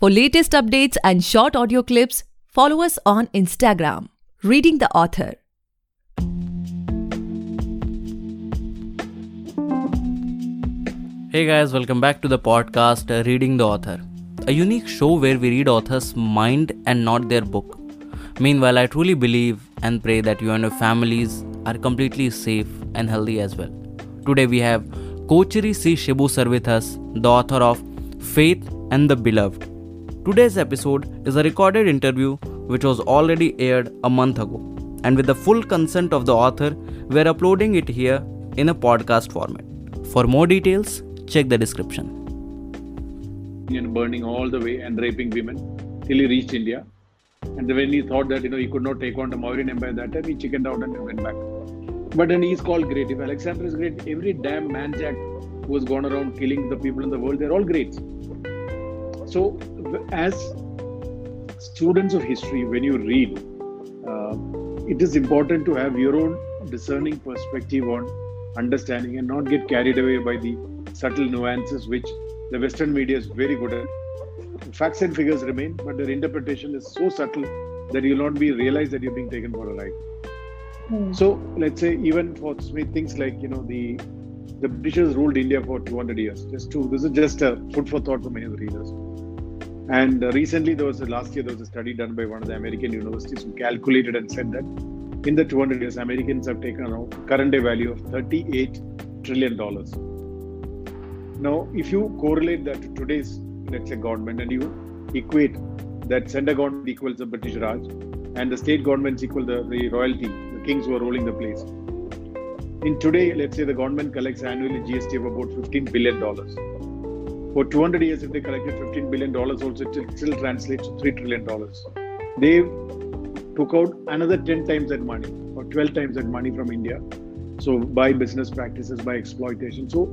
For latest updates and short audio clips, follow us on Instagram, Reading the Author. Hey guys, welcome back to the podcast Reading the Author, a unique show where we read authors' mind and not their book. Meanwhile, I truly believe and pray that you and your families are completely safe and healthy as well. Today we have Kochery C. Shibu sir with us, the author of Faith and the Beloved. Today's episode is a recorded interview which was already aired a month ago, and with the full consent of the author, we are uploading it here in a podcast format. For more details, check the description. and burning all the way and raping women till he reached India. And when he thought that you know he could not take on the Mauryan Empire that time, he chickened out and went back. But then he's called great. If Alexander is great, every damn man jack who has gone around killing the people in the world, they're all great. So, as students of history, when you read, uh, it is important to have your own discerning perspective on understanding and not get carried away by the subtle nuances which the Western media is very good at. Facts and figures remain, but their interpretation is so subtle that you'll not be realized that you're being taken for a ride. So let's say even for me, things like you know the the Britishers ruled India for 200 years. Just to this is just a food for thought for many of the readers. And uh, recently there was a, last year there was a study done by one of the American universities who calculated and said that in the 200 years Americans have taken around current day value of 38 trillion dollars. Now, if you correlate that to today's, let's say, government and you equate that center government equals the British Raj and the state governments equal the, the royalty, the kings who are ruling the place. In today, let's say the government collects annually GST of about $15 billion. For 200 years, if they collected $15 billion, also it still translates to $3 trillion. They took out another 10 times that money or 12 times that money from India. So, by business practices, by exploitation. So,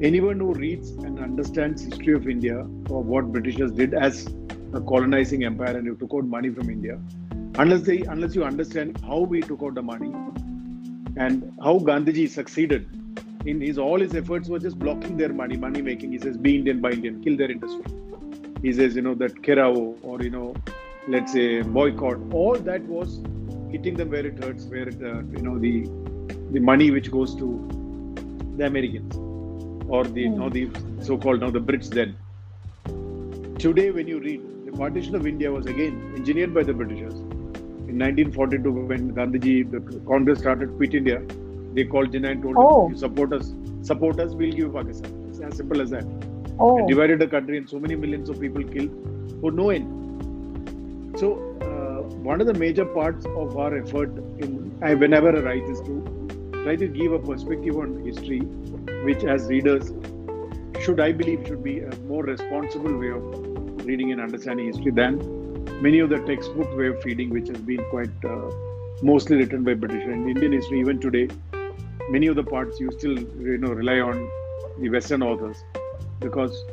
anyone who reads and understands history of India or what Britishers did as a colonizing empire and you took out money from India, unless they unless you understand how we took out the money and how Gandhiji succeeded in his all his efforts were just blocking their money, money making. He says, be Indian, buy Indian, kill their industry. He says, you know, that gherao or you know, let's say boycott, all that was hitting them where it hurts, where it, uh, you know the the money which goes to the Americans or the now the so-called now the Brits then. Today, when you read the partition of India was again engineered by the Britishers in 1942 when Gandhiji the Congress started quit India. They called Jinnah and told Oh. them, "You support us, support us, we'll give you Pakistan." It's as simple as that. Oh, They divided the country and so many millions of people killed for no end. So uh, one of the major parts of our effort in I, whenever I write is to try to give a perspective on history, which as readers should I believe should be a more responsible way of reading and understanding history than many of the textbook way of feeding, which has been quite uh, mostly written by British and Indian history. Even today, many of the parts you still you know rely on the Western authors because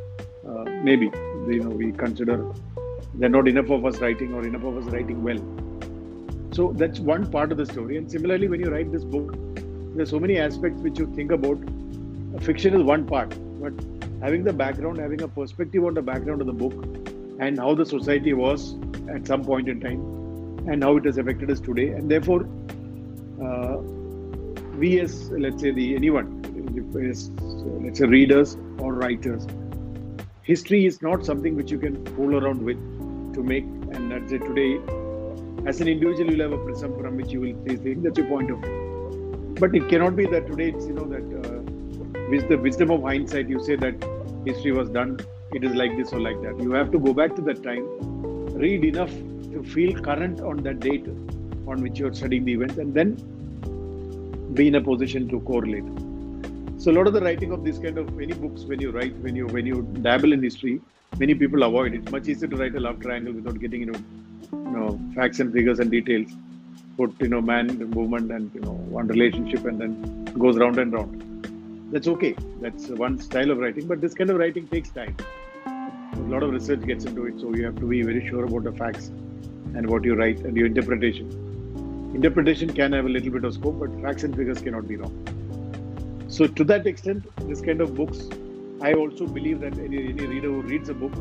uh, maybe you know we consider there are not enough of us writing or enough of us writing well. So that's one part of the story. And similarly, when you write this book, there's so many aspects which you think about. Fiction is one part, but having the background, having a perspective on the background of the book, and how the society was at some point in time, and how it has affected us today, and therefore, uh, we as let's say the anyone, as, let's say readers or writers, history is not something which you can fool around with to make. And let's say today, as an individual, you'll have a prism from which you will see things. That's your point of view. But it cannot be that today it's you know that uh, with the wisdom of hindsight, you say that history was done. It is like this or like that. You have to go back to that time, read enough to feel current on that date on which you're studying the events, and then be in a position to correlate. So a lot of the writing of this kind of many books, when you write, when you when you dabble in history, many people avoid. It's much easier to write a love triangle without getting you know, you know facts and figures and details. Put you know man, woman, and you know one relationship, and then goes round and round. That's okay. That's one style of writing. But this kind of writing takes time. A lot of research gets into it, so you have to be very sure about the facts and what you write and your interpretation. Interpretation can have a little bit of scope, but facts and figures cannot be wrong. So, to that extent, this kind of books, I also believe that any, any reader who reads a book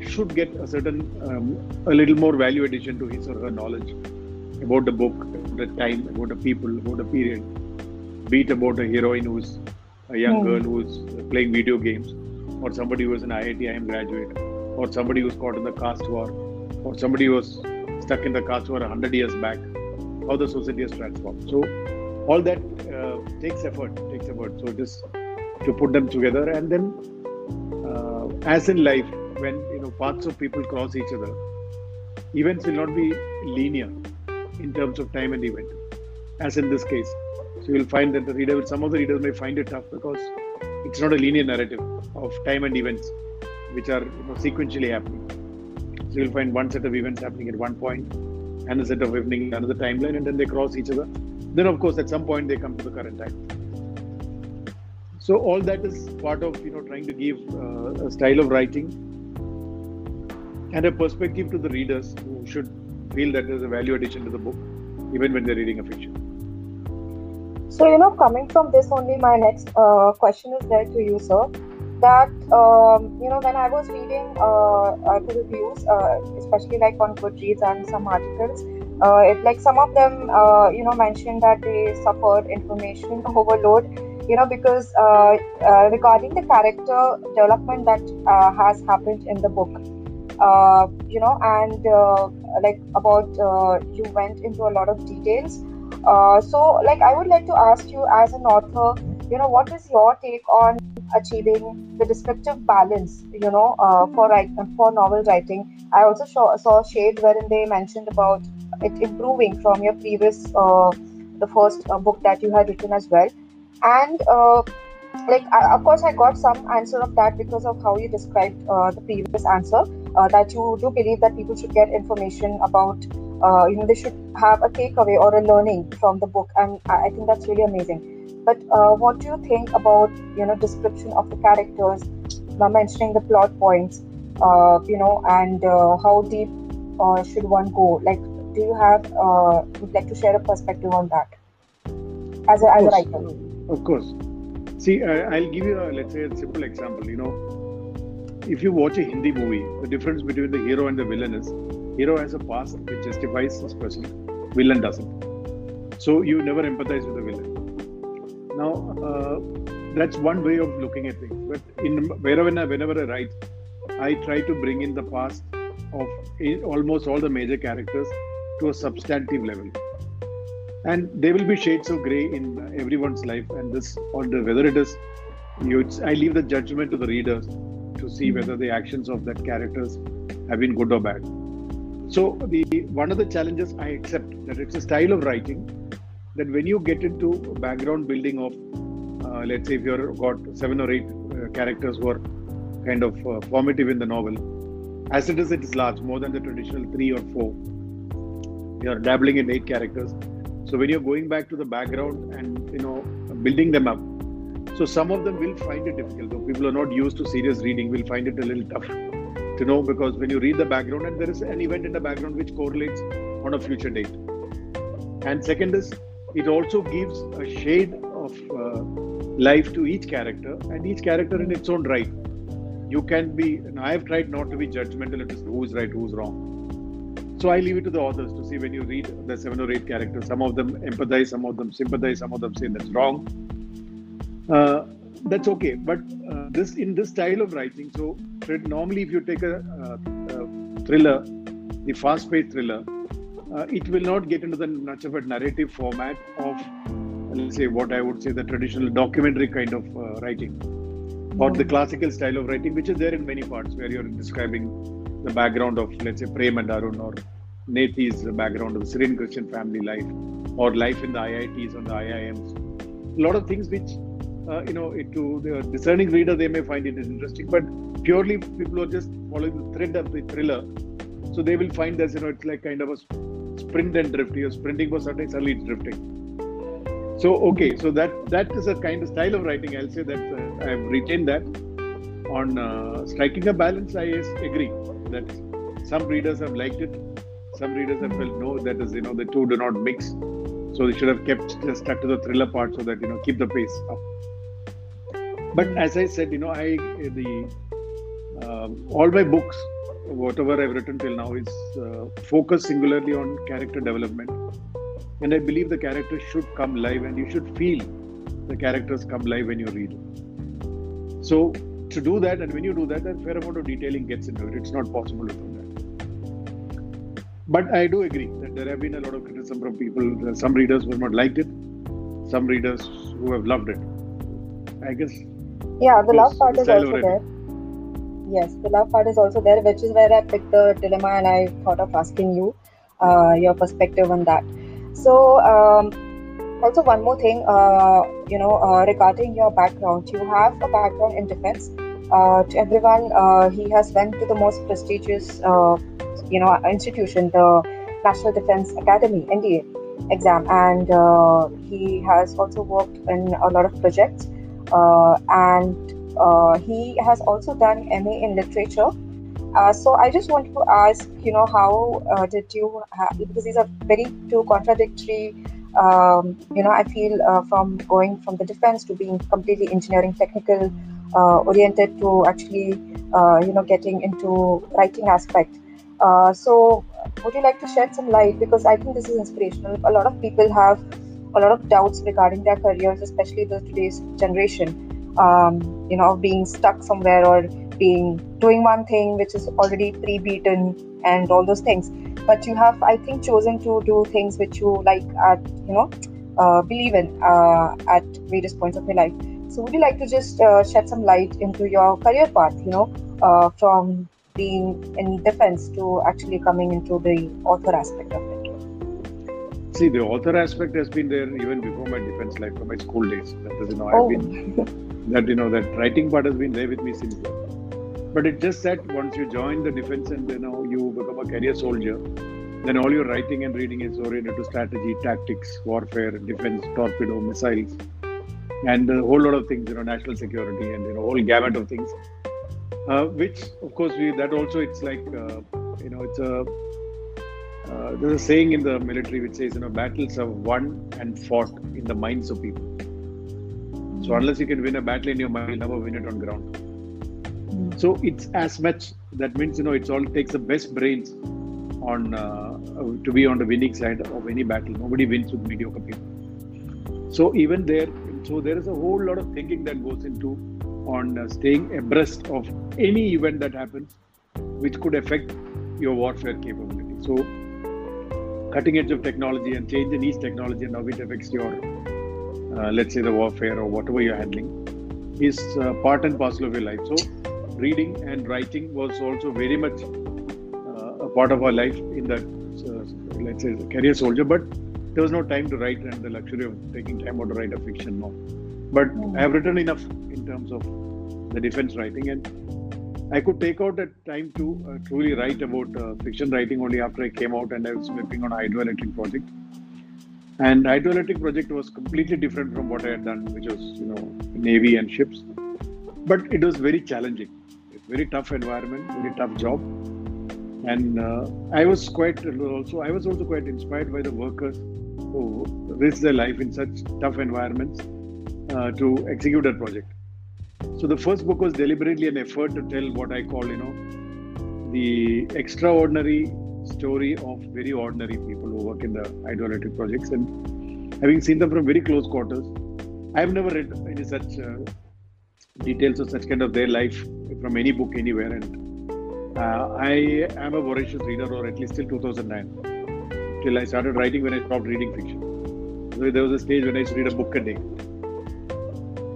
should get a certain um, a little more value addition to his or her knowledge about the book, about the time, about the people, about the period. Be it about a heroine who's a young Hmm. girl who's playing video games, or somebody who is an IIT IM graduate, or somebody who's caught in the caste war, or somebody who was stuck in the caste war 100 years back, how the society has transformed. So, all that uh, takes effort, takes effort. So, it is to put them together, and then, uh, as in life, when you know paths of people cross each other, events will not be linear in terms of time and event, as in this case. So you'll find that the reader, some of the readers may find it tough because it's not a linear narrative of time and events which are you know, sequentially happening. So you'll find one set of events happening at one point, and a set of evening, another timeline, and then they cross each other. Then, of course, at some point they come to the current time. So all that is part of you know trying to give uh, a style of writing and a perspective to the readers who should feel that there's a value addition to the book, even when they're reading a fiction. So, you know, coming from this only, my next uh, question is there to you, sir. That, um, you know, when I was reading uh, uh, the reviews, uh, especially like on Goodreads and some articles, uh, it, like some of them, you know, mentioned that they suffered information overload, you know, because regarding the character development that has happened in the book. You know, and like about you went into a lot of details. So, like, I would like to ask you, as an author, you know, what is your take on achieving the descriptive balance, you know, uh, for write, for novel writing? I also saw, saw shade wherein they mentioned about it improving from your previous, uh, the first uh, book that you had written as well, and uh, like, I, of course, I got some answer of that because of how you described uh, the previous answer. Uh, that you do believe that people should get information about uh, you know they should have a takeaway or a learning from the book. And i, think that's really amazing. But uh, what do you think about you know description of the characters uh, mentioning the plot points uh, you know and uh, how deep uh, should one go? Like do you have uh, would like to share a perspective on that? As a, as a writer. Of course. See, I- I'll give you, a, let's say, a simple example. You know, if you watch a Hindi movie, the difference between the hero and the villain is hero has a past which justifies his present, villain doesn't. So you never empathize with the villain. Now, uh, that's one way of looking at things. But in wherever whenever I write, I try to bring in the past of almost all the major characters to a substantive level and there will be shades of gray in everyone's life and this or the whether it is you i leave the judgment to the readers to see whether the actions of that characters have been good or bad. So the one of the challenges i accept that it's a style of writing that when you get into background building of uh, let's say if you've got seven or eight uh, characters who are kind of uh, formative in the novel as it is it is large more than the traditional three or four. You're dabbling in eight characters. So when you're going back to the background and you know building them up, so some of them will find it difficult. Though people are not used to serious reading, will find it a little tough to know because when you read the background and there is an event in the background which correlates on a future date. And second is it also gives a shade of uh, life to each character and each character in its own right. You can be, and I have tried not to be judgmental as to who's right, who's wrong. So I leave it to the authors to see when you read the seven or eight characters. Some of them empathize, some of them sympathize, some of them say that's wrong. Uh, that's okay. But uh, this in this style of writing, so normally if you take a, uh, a thriller, the fast-paced thriller, uh, it will not get into the much of a narrative format of, let's say, what I would say the traditional documentary kind of uh, writing, or the classical style of writing, which is there in many parts, where you're describing the background of, let's say, Prem and Arun or Nethi's background of Syrian Christian family life or life in the IITs or the IIMs. A lot of things which, uh, you know, it, to the discerning reader, they may find it interesting, but purely people are just following the thread of the thriller. So they will find that, you know, it's like kind of a sprint and drift. You're sprinting for something, suddenly it's drifting. So, okay, so that that is a kind of style of writing. I'll say that uh, I've retained that. On uh, striking a balance, I agree that some readers have liked it some readers have felt no that is you know the two do not mix so they should have kept just stuck to the thriller part so that you know keep the pace up but as i said you know i the um all my books whatever I've written till now is uh, focused singularly on character development. And I believe the characters should come live and you should feel the characters come live when you read. So, to do that, and when you do that, a fair amount of detailing gets into it. It's not possible to do that. But I do agree that there have been a lot of criticism from people. Some readers who have not liked it, some readers who have loved it. I guess. Yeah, the love part is also there. Yes, the love part is also there, which is where I picked the dilemma and I thought of asking you uh, your perspective on that. So, um, also one more thing, uh, you know, uh, regarding your background, you have a background in defense. Uh, to everyone, uh, he has went to the most prestigious, uh, you know, institution, the National Defense Academy (NDA) exam, and uh, he has also worked in a lot of projects. And he has also done MA in literature. so I just want to ask, you know, how did you? Have, because these are very two contradictory um, you know, I feel uh, from going from the defense to being completely engineering technical uh, oriented to actually, uh, you know, getting into writing aspect. Uh, so, would you like to shed some light? Because I think this is inspirational. A lot of people have a lot of doubts regarding their careers, especially the today's generation. Um, you know, being stuck somewhere or being doing one thing which is already pre-beaten and all those things but you have i think chosen to do things which you like at you know uh, believe in uh, at various points of your life so would you like to just uh, shed some light into your career path you know uh, from being in defense to actually coming into the author aspect of it see the author aspect has been there even before my defense life from my school days that is you know oh. i've been that you know that writing part has been there with me since then but it's just that once you join the defense and you know you become a career soldier, then all your writing and reading is oriented to strategy, tactics, warfare, defense, torpedo, missiles, and a whole lot of things. You know, national security and you know whole gamut of things. Uh, which of course we that also it's like uh, you know it's a uh, there's a saying in the military which says you know battles are won and fought in the minds of people. So unless you can win a battle in your mind, you'll never win it on ground. So it's as much that means you know it's all takes the best brains on uh, to be on the winning side of any battle. Nobody wins with mediocre people. So even there, so there is a whole lot of thinking that goes into on uh, staying abreast of any event that happens, which could affect your warfare capability. So cutting edge of technology and change in each technology and how it affects your, uh, let's say, the warfare or whatever you're handling, is uh, part and parcel of your life. So reading and writing was also very much uh, a part of our life in that, uh, let's say, career soldier. But there was no time to write and the luxury of taking time out to write a fiction more. But mm. I have written enough in terms of the defense writing, and I could take out that time to uh, truly write about uh, fiction writing only after I came out and I was working on a hydroelectric project. And hydroelectric project was completely different from what I had done, which was you know navy and ships. But it was very challenging very tough environment, very tough job. And uh, I was quite also I was also quite inspired by the workers who risk their life in such tough environments uh, to execute that project. So the first book was deliberately an effort to tell what I call, you know, the extraordinary story of very ordinary people who work in the hydroelectric projects. And having seen them from very close quarters, I've never read any such uh, details of such kind of their life from any book anywhere. And uh, I am a voracious reader, or at least till 2009, till I started writing when I stopped reading fiction. So there was a stage when I used to read a book a day.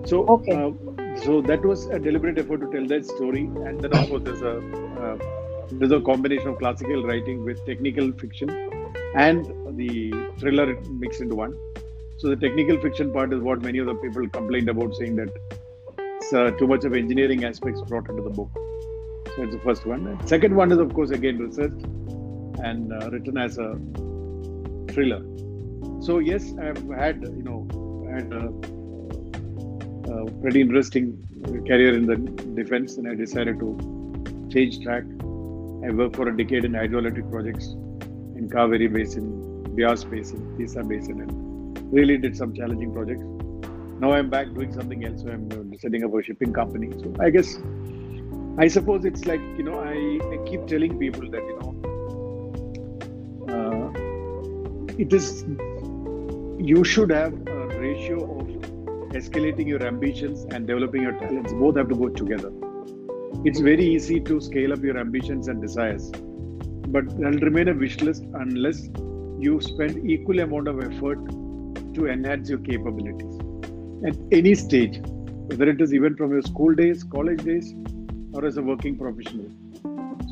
So, okay. uh, so that was a deliberate effort to tell that story. And then, of course, there's a uh, there's a combination of classical writing with technical fiction and the thriller mixed into one. So the technical fiction part is what many of the people complained about, saying that uh, too much of engineering aspects brought into the book. So it's the first one. And second one is, of course, again researched and uh, written as a thriller. So yes, I've had you know had a, pretty interesting career in the defense, and I decided to change track. I worked for a decade in hydroelectric projects in Kaveri Basin, Beas Basin, Teesta Basin, and really did some challenging projects now I'm back doing something else. So I'm uh, setting up a shipping company. So I guess I suppose it's like you know I, I keep telling people that you know uh, it is you should have a ratio of escalating your ambitions and developing your talents. Both have to go together. It's very easy to scale up your ambitions and desires, but they'll remain a wish list unless you spend equal amount of effort to enhance your capabilities at any stage, whether it is even from your school days, college days, or as a working professional.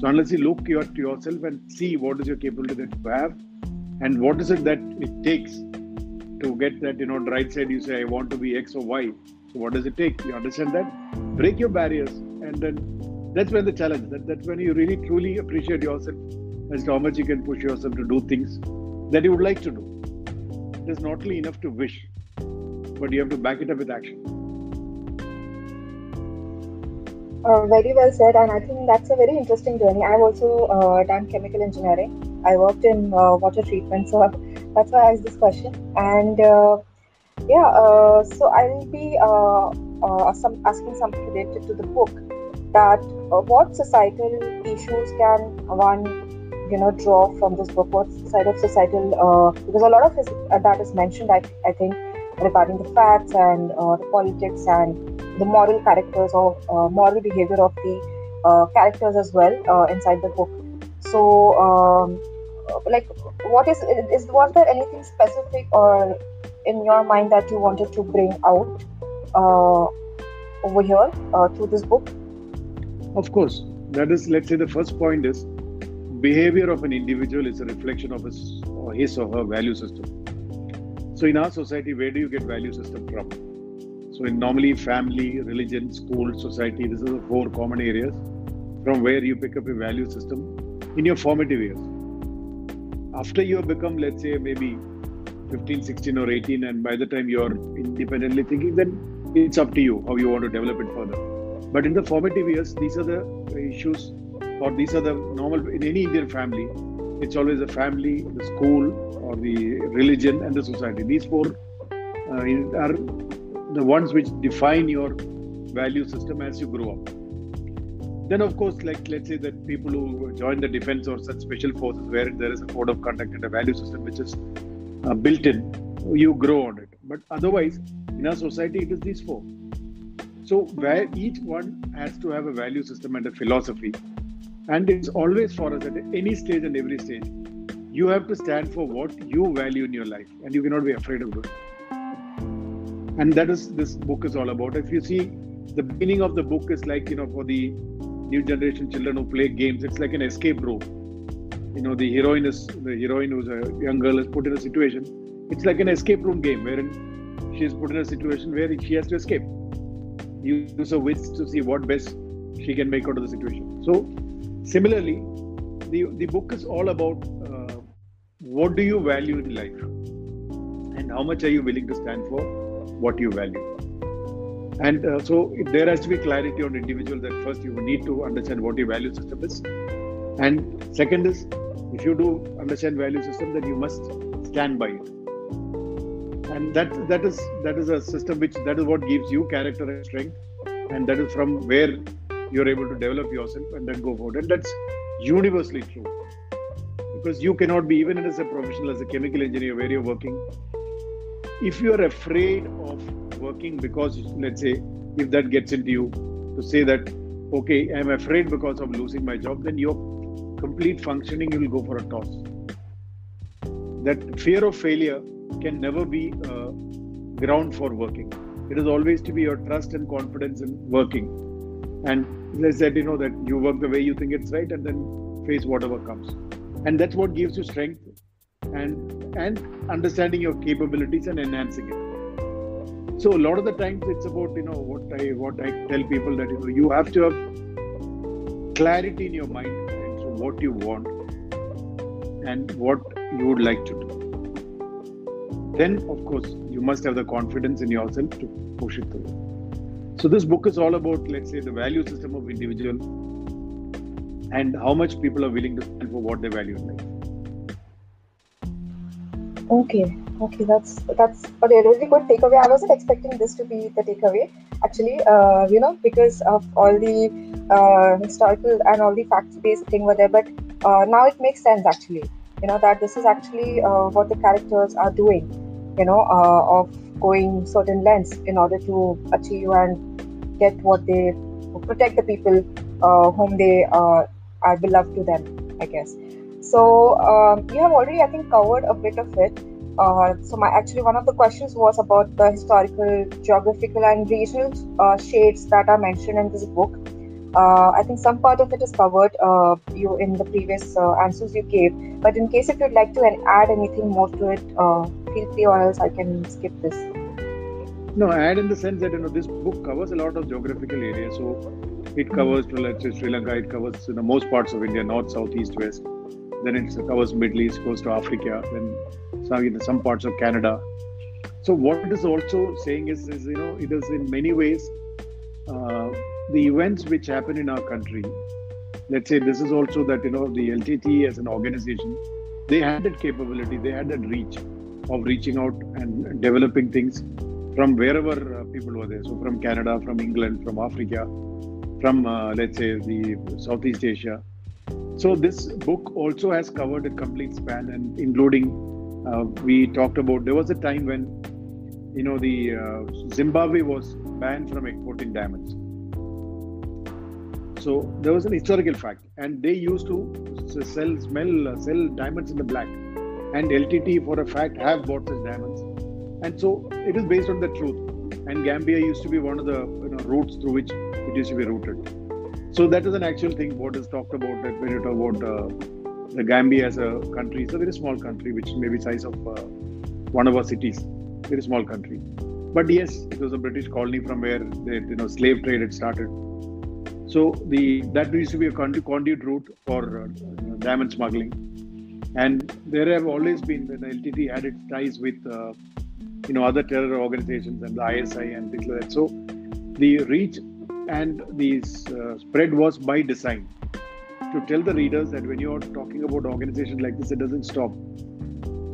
So unless you look at yourself and see what is your capability that you have and what is it that it takes to get that, you know, right side you say I want to be X or Y. So what does it take? You understand that? Break your barriers and then that's when the challenge. That, that's when you really truly appreciate yourself as to how much you can push yourself to do things that you would like to do. It is not only enough to wish, but you have to back it up with action. Uh, very well said, and I think that's a very interesting journey. I've also uh, done chemical engineering. I worked in uh, water treatment, so that's why I asked this question. And uh, yeah, uh, so I'll be uh, some, asking something related to the book. That what societal issues can one, you know, draw from this book? What side of societal? because a lot of his, that is mentioned, I, I think, regarding the facts and the politics and the moral characters or uh, moral behavior of the uh, characters as well uh, inside the book. So, um, like, what is is was there anything specific or in your mind that you wanted to bring out uh, over here uh, through this book? Of course, that is. Let's say the first point is behavior of an individual is a reflection of his or his or her value system. So, in our society, where do you get value system from? So, in normally family, religion, school, society, these are the four common areas from where you pick up a value system in your formative years. After you have become, let's say, maybe 15, 16, or 18, and by the time you're independently thinking, then it's up to you how you want to develop it further. But in the formative years, these are the issues, or these are the normal in any Indian family. It's always the family, the school, or the religion, and the society. These four uh, are the ones which define your value system as you grow up. Then, of course, like let's say that people who join the defense or such special forces where there is a code of conduct and a value system which is uh, built in, you grow on it. But otherwise, in our society, it is these four. So, where each one has to have a value system and a philosophy, and it's always for us at any stage and every stage, you have to stand for what you value in your life, and you cannot be afraid of it. and that is this book is all about if you see the beginning of the book is like you know for the new generation children who play games. It's like an escape room. You know the heroine is the heroine who's a young girl is put in a situation. It's like an escape room game wherein she is put in a situation where she has to escape. Use her wits to see what best she can make out of the situation. So similarly the the book is all about uh, what do you value in life? And how much are you willing to stand for what you value. And uh, so there has to be clarity on individual that first you need to understand what your value system is. And second is, if you do understand value system, then you must stand by it. And that that is that is a system which that is what gives you character and strength, and that is from where you're able to develop yourself and then go forward. And that's universally true because you cannot be even as a professional as a chemical engineer where you're working if you are afraid of working because let's say if that gets into you to say that okay i'm afraid because of losing my job then your complete functioning will go for a toss. That fear of failure can never be a ground for working. It is always to be your trust and confidence in working. And let's say you know that you work the way you think it's right and then face whatever comes. And that's what gives you strength and and understanding your capabilities and enhancing it so a lot of the times it's about you know what i what i tell people that you know you have to have clarity in your mind into what you want and what you would like to do. Then of course you must have the confidence in yourself to push it through. So this book is all about let's say the value system of individual and how much people are willing to stand for what they value in life. Okay, okay, that's that's a really good takeaway. I wasn't expecting this to be the takeaway, actually. Uh, you know, because of all the uh, historical and all the facts based thing were there, but uh, now it makes sense actually. You know that this is actually uh, what the characters are doing. You know, uh, of going certain lengths in order to achieve and get what they protect the people uh, whom they are beloved to them. I guess. So um, you have already, I think, covered a bit of it. Uh, so my actually one of the questions was about the historical, geographical, and regional uh, shades that are mentioned in this book. Uh, I think some part of it is covered uh, you in the previous uh, answers you gave. But in case if you'd like to add anything more to it, uh, feel free, or else I can skip this. No, add in the sense that you know this book covers a lot of geographical areas. So it covers, say, Sri Lanka. It covers you know, most parts of India, north, south, east, west. Then it covers Middle East, goes to Africa. Then you some parts of Canada. So what it is also saying is, is you know, it is in many ways uh, the events which happen in our country. Let's say this is also that you know the LTT as an organization, they had that capability, they had that reach of reaching out and developing things from wherever uh, people were there. So from Canada, from England, from Africa, from uh, let's say the Southeast Asia. So this book also has covered a complete span, and including uh, we talked about there was a time when you know the uh, Zimbabwe was banned from exporting diamonds. So there was an historical fact, and they used to sell smell uh, sell diamonds in the black, and LTT for a fact have bought such diamonds, and so it is based on the truth. And Gambia used to be one of the you know, routes through which it used to be routed. So that is an actual thing. What is talked about that when you talk about uh, the Gambia as a country, it's a very small country, which may be size of uh, one of our cities, very small country. But yes, it was a British colony from where the you know slave trade had started. So the that used to be a conduit route for uh, diamond smuggling, and there have always been the LTT had its ties with uh, you know other terror organizations and the ISI and things like that. So the reach and the uh, spread was by design to tell the readers that when you're talking about organizations like this, it doesn't stop.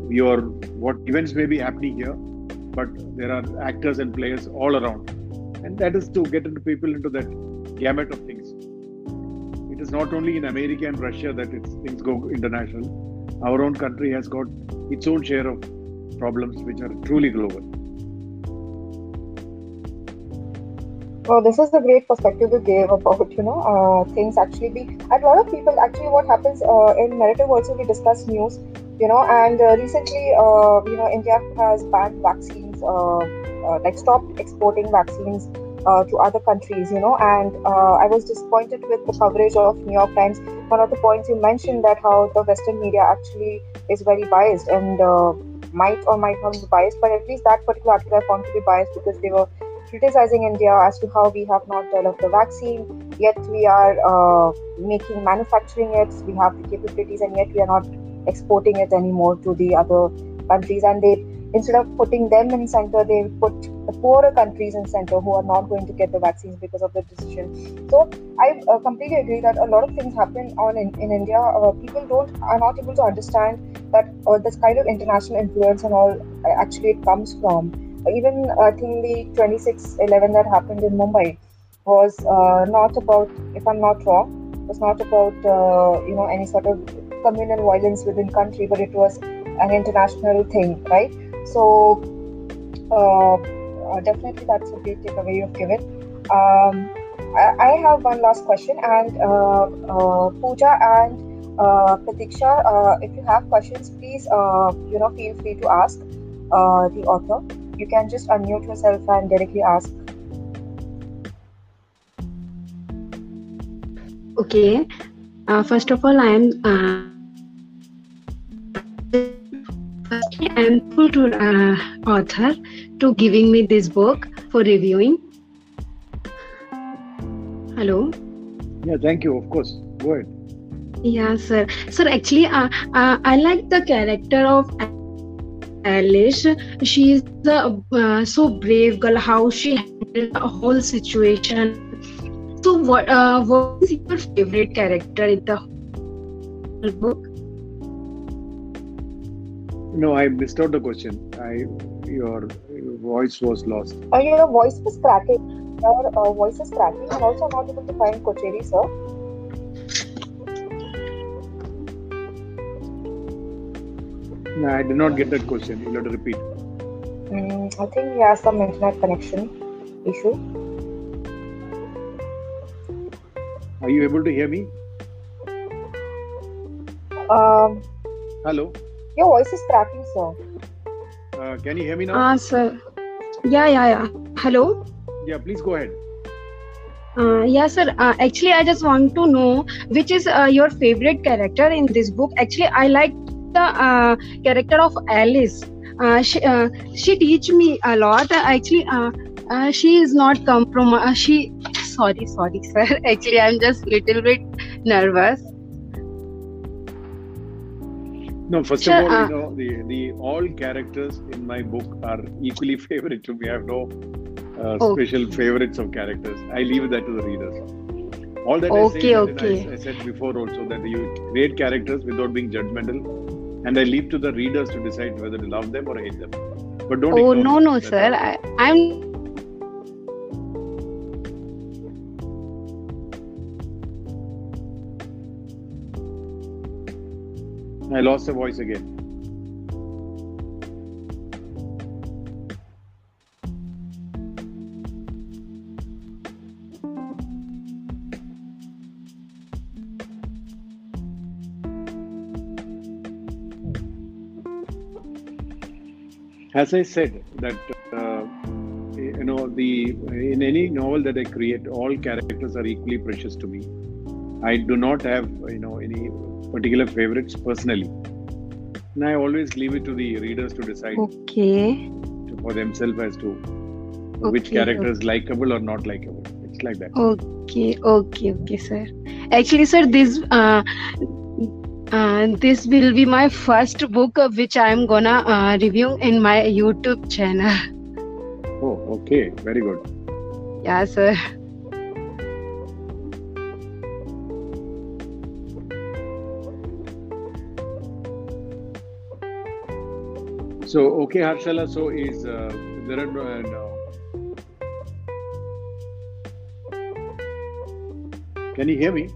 Your what events may be happening here, but there are actors and players all around, and that is to get into people into that gamut of things. It is not only in America and Russia that things go international. Our own country has got its own share of problems which are truly global. Well, this is the great perspective you gave about you know uh, things actually be. A lot of people actually what happens uh, in narrative also we discuss news, you know, and uh, recently uh, you know India has banned vaccines, uh, uh, like stopped exporting vaccines to other countries, you know, and I was disappointed with the coverage of New York Times. One of the points you mentioned that how the Western media actually is very biased and might or might not be biased, but at least that particular article I found to be biased because they were criticizing India as to how we have not developed the vaccine, yet we are uh, making manufacturing it, we have the capabilities, and yet we are not exporting it anymore to the other countries. And they, instead of putting them in center, they put the poorer countries in center who are not going to get the vaccines because of the decision. So I uh, completely agree that a lot of things happen on in, in India. Uh, people don't are not able to understand that uh, this kind of international influence and all uh, actually it comes from even I think the 2611 that happened in Mumbai was uh, not about, if I'm not wrong, was not about uh, you know any sort of communal violence within country, but it was an international thing, right? So uh, uh definitely that's a great takeaway you've given. Um, I, have one last question, and uh, uh, Pooja and Pratiksha, if you have questions, please you know feel free to ask the author you can just unmute yourself and directly ask. Okay. Uh, first of all, I am. Uh, firstly, I am grateful to uh, author to giving me this book for reviewing. Hello. Yeah, thank you. Of course, go ahead. Yeah, sir. Sir, actually, uh, uh, I like the character of Alice. She is a uh, so brave girl. How she handled the whole situation. So, what uh, what is your favorite character in the book? No, I missed out the question. I your, your voice was lost. Oh, your voice was cracking. your uh, voice is cracking, I'm also not able to find Kochery, sir. No, I did not get that question. You'll have to repeat. Mm, I think he has some internet connection issue. Are you able to hear me? Um, Hello. your voice is cracking, sir. Uh, can you hear me now? Ah, sir. Yeah, yeah, yeah. Hello. yeah, please go ahead. Uh, yeah, sir. Uh, actually, I just want to know which is uh, your favorite character in this book. Actually, I like the uh, character of Alice. Uh, she uh, she teach me a lot. Actually, uh, uh, she is not compromise. Uh, she sorry, sorry, sir. Actually, I'm just little bit nervous. No, first Sure, of all, uh, you know, the, the all characters in my book are equally favorite to me. I have no uh, special favorites of characters. I leave that to the readers. All that Okay, I say, is, you know, okay. I, I said before also that you create characters without being judgmental, and I leave to the readers to decide whether to love them or hate them. But don't. Oh no, no, sir. I, I'm I lost the voice again. As I said, that uh, you know, the in any novel that I create, all characters are equally precious to me. I do not have you know any particular favorites personally. And I always leave it to the readers to decide okay. for themselves as to which Okay, character is likable or not likable. It's like that. Okay, okay, okay, sir. Actually, sir, this uh, uh, this will be my first book which I am gonna uh, review in my YouTube channel. Oh, okay, very good. Yeah, sir. So, okay, Harshala. So, is uh, there are no, uh, no. Can you hear me?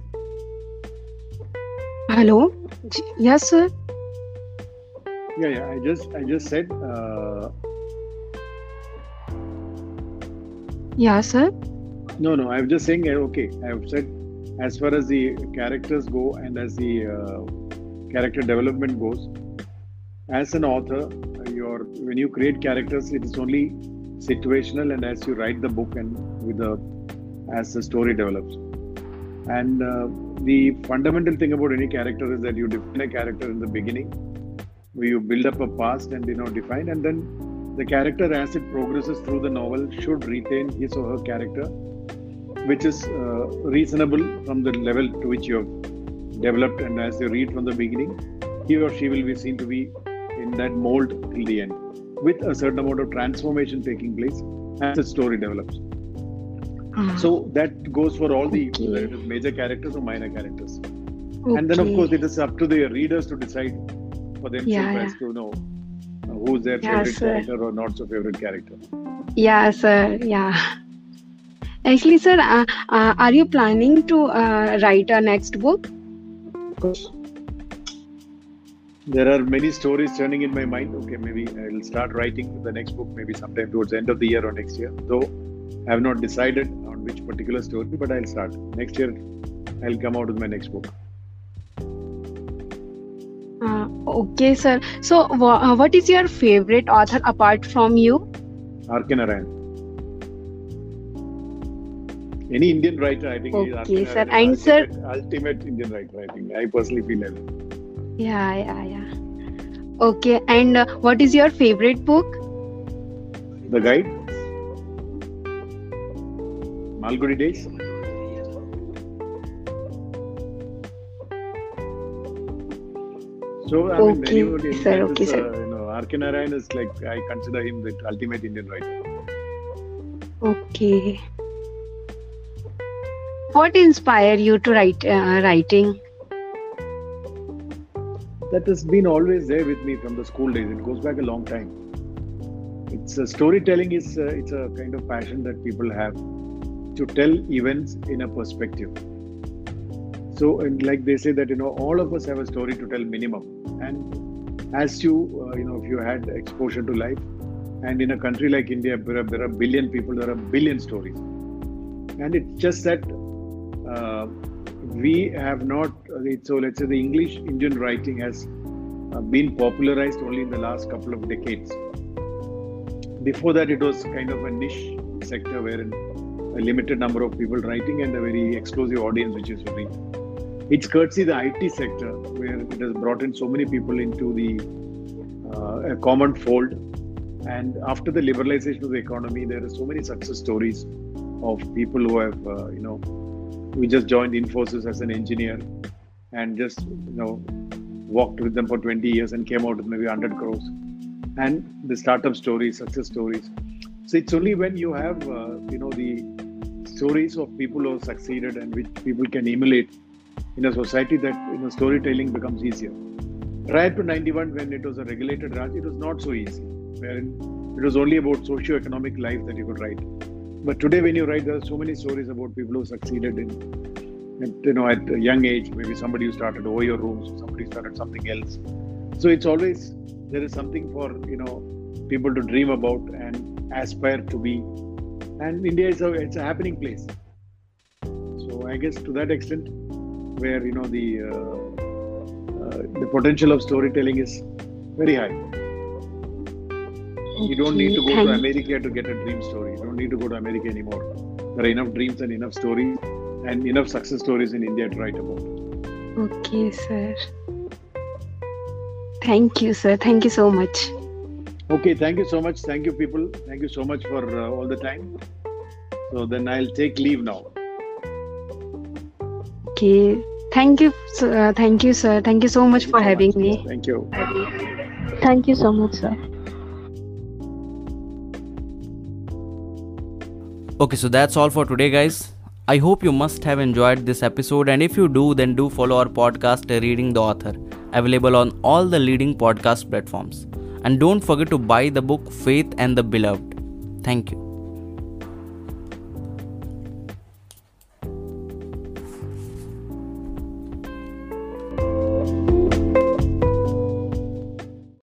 Hello. Yes, sir. Yeah, yeah. I just, I just said. Uh, Yeah, sir. no, no. I'm just saying. Okay, I've said as far as the characters go and as the uh, character development goes. As an author, your when you create characters, it is only situational, and as you write the book and with the as the story develops. And uh, the fundamental thing about any character is that you define a character in the beginning, where you build up a past and you know define, and then the character as it progresses through the novel should retain his or her character, which is uh, reasonable from the level to which you have developed. And as you read from the beginning, he or she will be seen to be in that mold till the end, with a certain amount of transformation taking place as the story develops. Uh, So that goes for all the Okay. is major characters or minor characters. And then, of course, it is up to the readers to decide for themselves Yeah, as to know uh, who's their Yeah, favorite sir. character or not so favorite character. Yeah, sir. Yeah. Actually, sir, uh, uh, are you planning to uh, write a next book? Of course. There are many stories turning in my mind. Okay, maybe I'll start writing the next book maybe sometime towards the end of the year or next year. Though I have not decided on which particular story, but I'll start. Next year, I'll come out with my next book. Uh, okay, sir. So, uh, what is your favorite author apart from you? R.K. Narayan. Any Indian writer, I think, Okay, sir. Narayan And sir- ultimate, ultimate Indian writer. I think I personally feel that. Yeah, yeah, yeah. Okay, and uh, what is your favorite book? The Guide, Malgudi Days. So I mean, Okay, anybody, sir, okay, is, sir. uh, you know, R.K. Narayan is like I consider him the ultimate Indian writer. Okay. What inspired you to write uh, writing? That has been always there with me from the school days. It goes back a long time. It's uh, storytelling is uh, it's a kind of passion that people have, to tell events in a perspective. So, and like they say that you know, all of us have a story to tell minimum. And as you, uh, you know, if you had exposure to life, and in a country like India, there are, there are billion people, there are billion stories, and it's just that uh, we have not. So let's say the English Indian writing has uh, been popularized only in the last couple of decades. Before that, it was kind of a niche sector wherein a limited number of people writing and a very exclusive audience which is to read. It's courtesy the IT sector where it has brought in so many people into the uh, common fold. And after the liberalization of the economy, there are so many success stories of people who have, uh, you know, we just joined Infosys as an engineer and just, you know, walked with them for 20 years and came out with maybe 100 crores. And the startup stories, success stories. So it's only when you have, uh, you know, the stories of people who have succeeded and which people can emulate in a society that you know storytelling becomes easier. Prior to 91, when it was a regulated Raj, it was not so easy. Wherein it was only about socio-economic life that you could write. But today, when you write, there are so many stories about people who succeeded in, you know, at a young age. Maybe somebody who started Oyo rooms, somebody started something else. So it's always there is something for you know people to dream about and aspire to be. And India is a it's a happening place. So I guess to that extent, where you know the uh, uh, the potential of storytelling is very high. You don't need to go to America to get a dream story. You don't need to go to America anymore. There are enough dreams and enough stories and enough success stories in India to write about. Okay, sir. Thank you, sir. Thank you so much. Okay, thank you so much. Thank you, people. Thank you so much for uh, all the time. So then I'll take leave now. Okay. Thank you, sir. Thank you, sir. Thank you so much for so having much. me. Thank you. Thank you so much, sir. Okay, so that's all for today, guys. I hope you must have enjoyed this episode, and if you do, then do follow our podcast, Reading the Author, available on all the leading podcast platforms. And don't forget to buy the book Faith and the Beloved. Thank you.